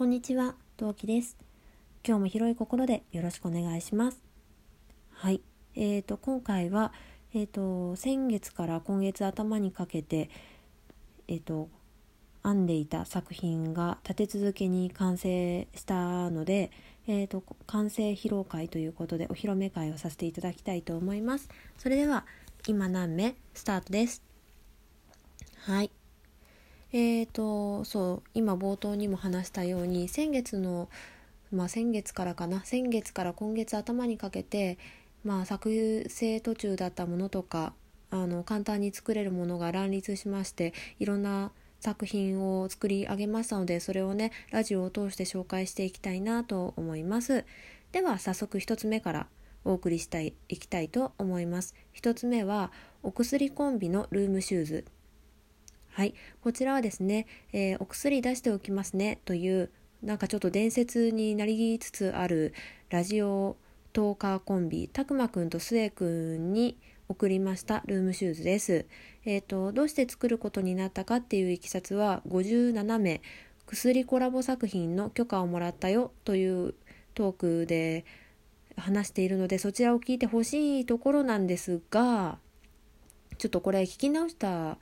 こんにちは、陶器です。今日も広い心でよろしくお願いします。はい、えーと今回はえーと先月から今月頭にかけてえっ、ー、と編んでいた作品が立て続けに完成したので、えーと完成披露会ということでお披露目会をさせていただきたいと思います。それでは今何目？スタートです。はい。えーとそう今冒頭にも話したように先月のまあ先月からかな先月から今月頭にかけてまあ作成途中だったものとかあの簡単に作れるものが乱立しましていろんな作品を作り上げましたのでそれをねラジオを通して紹介していきたいなと思います。では早速1つ目からお送りしたいいきたいと思います。1つ目はお薬コンビのルームシューズ。はい、こちらはですね、えー、お薬出しておきますねというなんかちょっと伝説になりつつあるラジオトーカーコンビたくまくんとすえくんに送りましたルームシューズです。えっ、ー、とどうして作ることになったかっていういきさつは57名薬コラボ作品の許可をもらったよというトークで話しているのでそちらを聞いてほしいところなんですがちょっとこれ聞き直した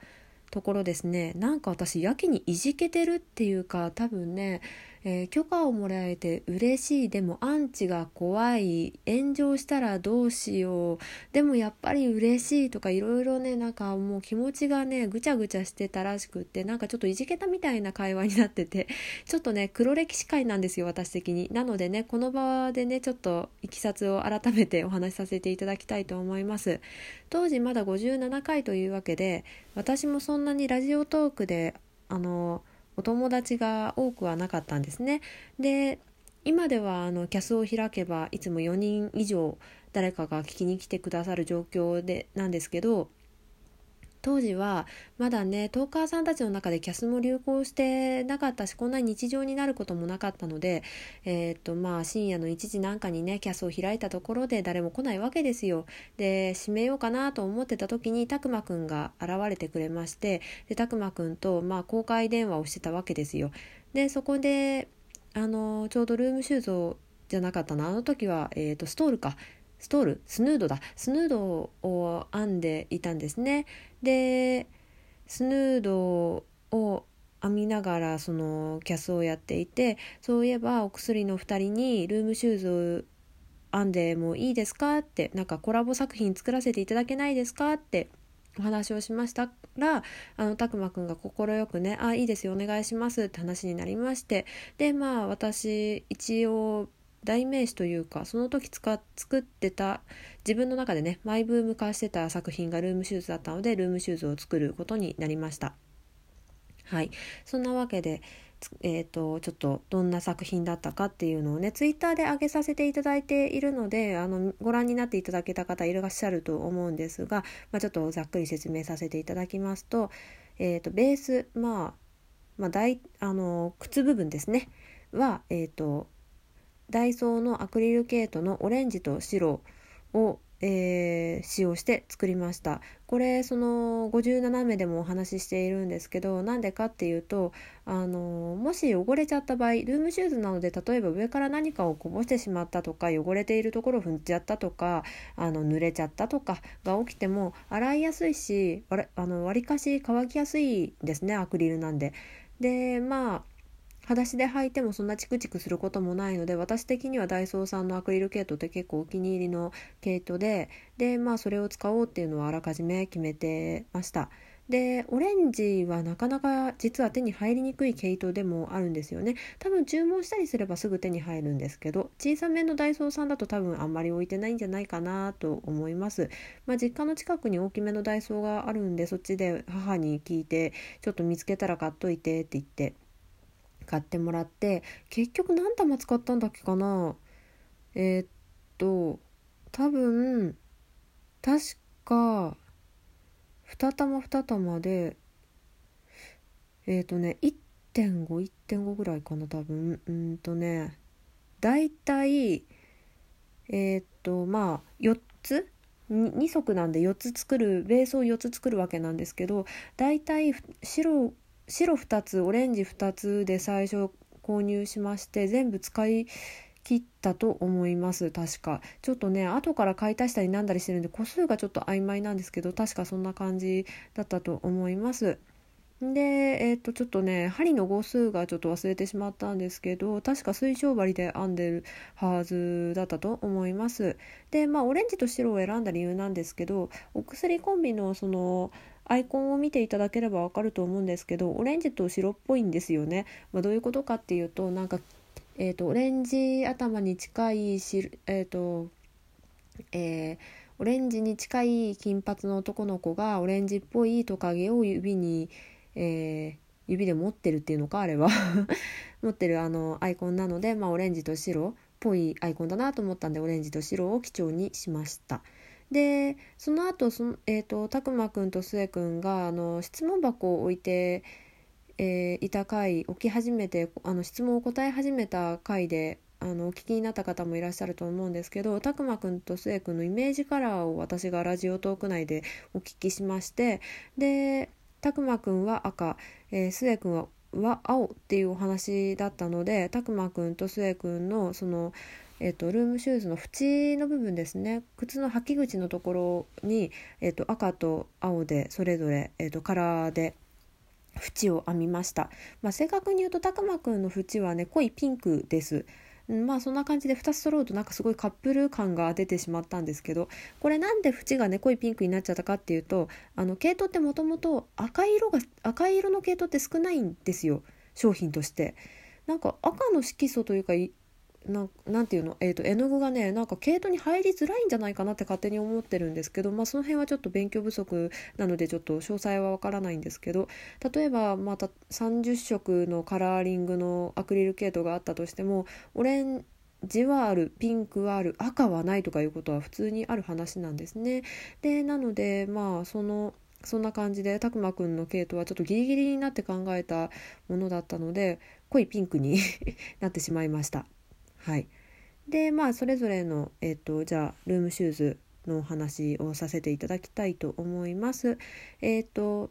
ところですね。なんか私やけにいじけてるっていうか多分ねえー、許可をもらえて嬉しいでもアンチが怖い炎上したらどうしよう。でもやっぱり嬉しいとかいろいろねなんかもう気持ちがねぐちゃぐちゃしてたらしくってなんかちょっといじけたみたいな会話になっててちょっとね黒歴史会なんですよ私的に。なのでねこの場でねちょっといきさつを改めてお話しさせていただきたいと思います。当時まだ57回というわけで私もそんなにラジオトークであのお友達が多くはなかったんですね。で今ではあのキャスを開けばいつも4人以上誰かが聞きに来てくださる状況でなんですけど当時はまだねトーカーさんたちの中でキャスも流行してなかったしこんなに日常になることもなかったので、えー、っとまあ深夜の1時なんかにねキャスを開いたところで誰も来ないわけですよ。で閉めようかなと思ってた時にたくまくんが現れてくれましてでたくまくんとまあ公開電話をしてたわけですよ。でそこであのちょうどルームシューズをじゃなかったなあの時は、えーとストールかストールスヌードだ。スヌードを編んでいたんですね。でスヌードを編みながらそのキャスをやっていてそういえばお薬の2人にルームシューズ編んでもいいですか？ってなんかコラボ作品作らせていただけないですか？ってお話をしましたらあのたくまくんが快くね「あいいですよお願いします」って話になりまして。でまあ私一応代名詞というかその時使作ってた自分の中でねマイブーム化してた作品がルームシューズだったのでルームシューズを作ることになりました。はい。そんなわけでえーと、ちょっとどんな作品だったかっていうのをねツイッターで上げさせていただいているのであのご覧になっていただけた方いらっしゃると思うんですが、まあ、ちょっとざっくり説明させていただきますと,、えーと、ベース、まあ、まあ大あの靴部分ですね。は、えーとダイソーのアクリルケートのオレンジと白を、えー、使用して作りましたこれその57目でもお話ししているんですけどなんでかっていうとあのもし汚れちゃった場合ルームシューズなので例えば上から何かをこぼしてしまったとか汚れているところを踏んじゃったとかあの濡れちゃったとかが起きても洗いやすいしあの割かし乾きやすいですねアクリルなんで。でまあ裸足で履いてもそんなチクチクすることもないので私的にはダイソーさんのアクリルケイトって結構お気に入りの毛糸ででまあそれを使おうっていうのはあらかじめ決めてました。でオレンジはなかなか実は手に入りにくい毛糸でもあるんですよね。多分注文したりすればすぐ手に入るんですけど小さめのダイソーさんだと多分あんまり置いてないんじゃないかなと思います。まあ、実家の近くに大きめのダイソーがあるんでそっちで母に聞いてちょっと見つけたら買っといてって言って。買ってもらって結局何玉使ったんだっけかな？えー、っと多分確か2玉2玉でえー、っとね1.51.5ぐらいかな多分。うんとねだいたいえー、っとまあ4つ？2足なんで4つ作るベースを4つ作るわけなんですけどだいたい白白2つオレンジ2つで最初購入しまして全部使い切ったと思います。確か。ちょっとね後から買い足したりなんだりしてるんで個数がちょっと曖昧なんですけど確かそんな感じだったと思います。でえっ、とちょっとね針の号数がちょっと忘れてしまったんですけど確か水晶針で編んでるはずだったと思います。でまあオレンジと白を選んだ理由なんですけどお薬コンビのそのアイコンを見ていただければわかると思うんですけどオレンジと白っぽいんですよね、まあ、どういうことかっていうとなんかえーと、オレンジ頭に近いし、えーとえー、オレンジに近い金髪の男の子がオレンジっぽいトカゲを指に、えー、指で持ってるっていうのかあれは 持ってるあのアイコンなので、まあ、オレンジと白っぽいアイコンだなと思ったんでオレンジと白を基調にしました。でその後その、えーと、たくまくんとすえくんがあの質問箱を置いてえー、いた回起き始めてあの質問を答え始めた回であのお聞きになった方もいらっしゃると思うんですけどたくまくんとすえくんのイメージカラーを私がラジオトーク内でお聞きしましてでたくまくんは赤、えー、すえくんは青っていうお話だったのでたくまくんとすえくんのそのえーと、ルームシューズの縁の部分ですね。靴の履き口のところに、えーと、赤と青でそれぞれ、えーとカラーで縁を編みました、まあ、正確に言うとたくまくんの縁はね濃いピンクです。まあそんな感じで2つ揃うとなんかすごいカップル感が出てしまったんですけどこれなんで縁がね濃いピンクになっちゃったかっていうとあの毛糸ってもともと赤色が赤色の毛糸って少ないんですよ。商品として。なんか赤の色素というかななんていうの、えーと、絵の具がねなんか毛糸に入りづらいんじゃないかなって勝手に思ってるんですけど、まあ、その辺はちょっと勉強不足なのでちょっと詳細はわからないんですけど例えばまた30色のカラーリングのアクリル毛糸があったとしてもオレンジはあるピンクはある赤はないとかいうことは普通にある話なんですね。でなのでまあそのそんな感じでたくまくんの毛糸はちょっとギリギリになって考えたものだったので濃いピンクに なってしまいました。はい、でまあそれぞれの、えーと、じゃあルームシューズのお話をさせていただきたいと思います。えっ、と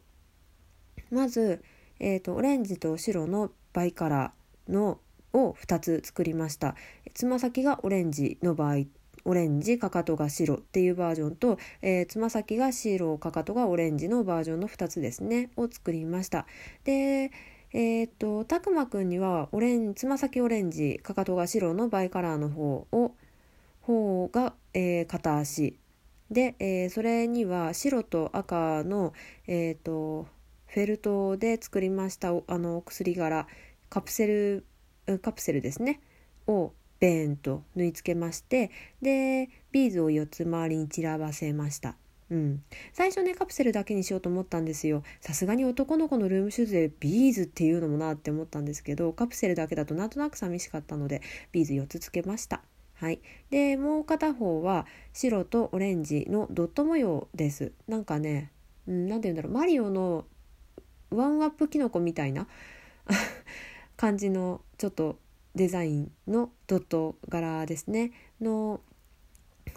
まず、えーと、オレンジと白のバイカラーのを2つ作りました。つま先がオレンジの場合オレンジかかとが白っていうバージョンとえつま、先が白かかとがオレンジのバージョンの2つですねを作りました。でえー、っとたくまくんにはオレンつま先オレンジかかとが白のバイカラーの方を方が、えー、片足で、えー、それには白と赤の、えーと、フェルトで作りましたあの薬柄カプセルカプセルですねをベーンと縫い付けましてでビーズを4つ周りに散らばせました。うん、最初ねカプセルだけにしようと思ったんですよ。さすがに男の子のルームシューズでビーズっていうのもなって思ったんですけどカプセルだけだとなんとなく寂しかったのでビーズ4つつけました。はい。でもう片方は白とオレンジのドット模様です。なんかね何、うん、て言うんだろう。マリオのワンアップキノコみたいな 感じのちょっとデザインのドット柄ですね。の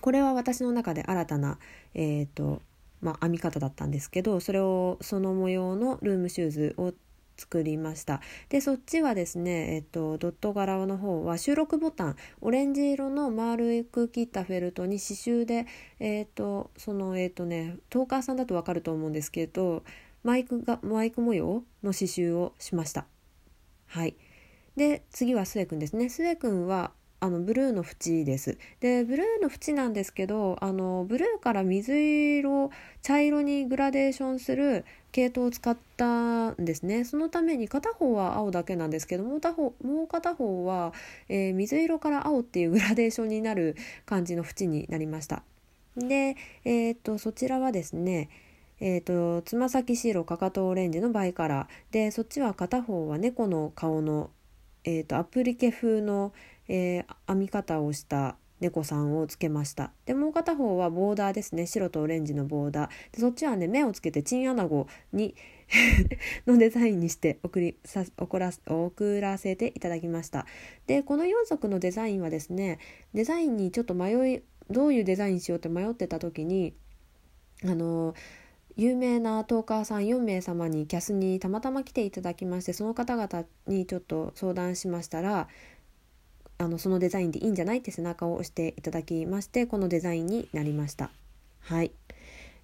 これは私の中で新たな、えーとまあ、編み方だったんですけどそれをその模様のルームシューズを作りました。でそっちはですね、えっと、ドット柄の方は収録ボタンオレンジ色の丸く切ったフェルトに刺繍でえっとそのえっとねトーカーさんだとわかると思うんですけどマイクがマイク模様の刺繍をしました。はい。で次はスエくんですね。スエくんはあのブルーの縁です。でブルーの縁なんですけどあのブルーから水色茶色にグラデーションする系統を使ったんですね。そのために片方は青だけなんですけどもう片方もう片方は、えー、水色から青っていうグラデーションになる感じの縁になりました。で、えー、っとそちらはですねえーと、つま先白かかとオレンジのバイカラーでそっちは片方は猫の顔の、えーとアプリケ風の、えー、編み方をした猫さんをつけました。でもう片方はボーダーですね。白とオレンジのボーダー。でそっちはね目をつけてチンアナゴに のデザインにして送りさ送ら送らせていただきました。でこの4足のデザインはですねデザインにちょっと迷いどういうデザインしようって迷ってた時にあの有名なトーカーさん4名様にキャスにたまたま来ていただきましてその方々にちょっと相談しましたらあのそのデザインでいいんじゃないって背中を押していただきましてこのデザインになりました。はい、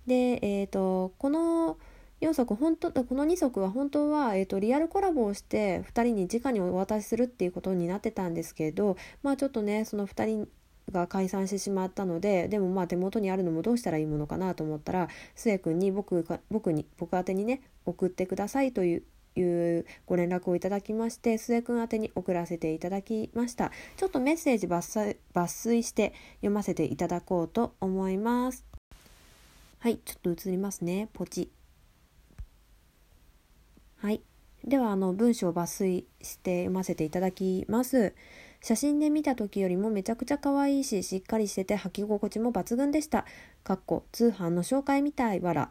で、えーと、この4足本当この2足は本当は、えーと、リアルコラボをして2人に直にお渡しするっていうことになってたんですけどまあちょっとねその2人が解散してしまったのででもまあ手元にあるのもどうしたらいいものかなと思ったら須江君に僕が僕に僕宛にね送ってくださいといういうご連絡をいただきまして須江君宛に送らせていただきました。ちょっとメッセージ抜粋抜粋して読ませていただこうと思います。はいちょっと移りますね。ポチ。はい。ではあの文章を抜粋して読ませていただきます。写真で見た時よりもめちゃくちゃ可愛いし、しっかりしてて履き心地も抜群でした。かっこ通販の紹介みたいわら。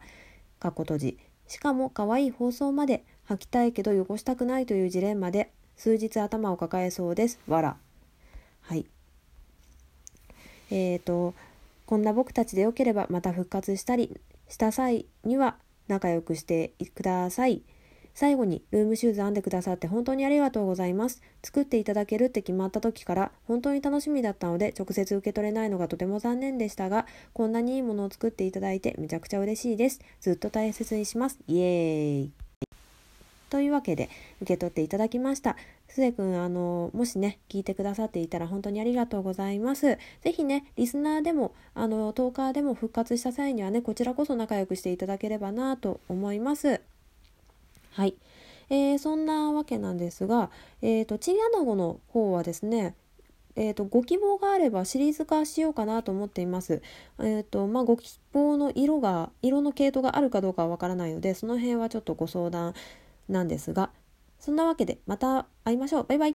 かっこ閉じ。しかも可愛い放送まで。履きたいけど汚したくないというジレンマで数日頭を抱えそうです。わら。はい。えーと、こんな僕たちでよければまた復活したりした際には仲良くしてください。最後にルームシューズ編んでくださって本当にありがとうございます。作っていただけるって決まった時から本当に楽しみだったので直接受け取れないのがとても残念でしたが、こんなにいいものを作っていただいてめちゃくちゃ嬉しいです。ずっと大切にします。イエーイ。というわけで受け取っていただきました。すえくん、あの、もしね、聞いてくださっていたら本当にありがとうございます。ぜひね、リスナーでも、あの、トーカーでも復活した際にはね、こちらこそ仲良くしていただければなと思います。はい。えー、そんなわけなんですが、えーと、チンアナゴの方はですね、えーと、ご希望があればシリーズ化しようかなと思っています。えーとまあ、ご希望の色が色の系統があるかどうかはわからないのでその辺はちょっとご相談なんですがそんなわけでまた会いましょう。バイバイ。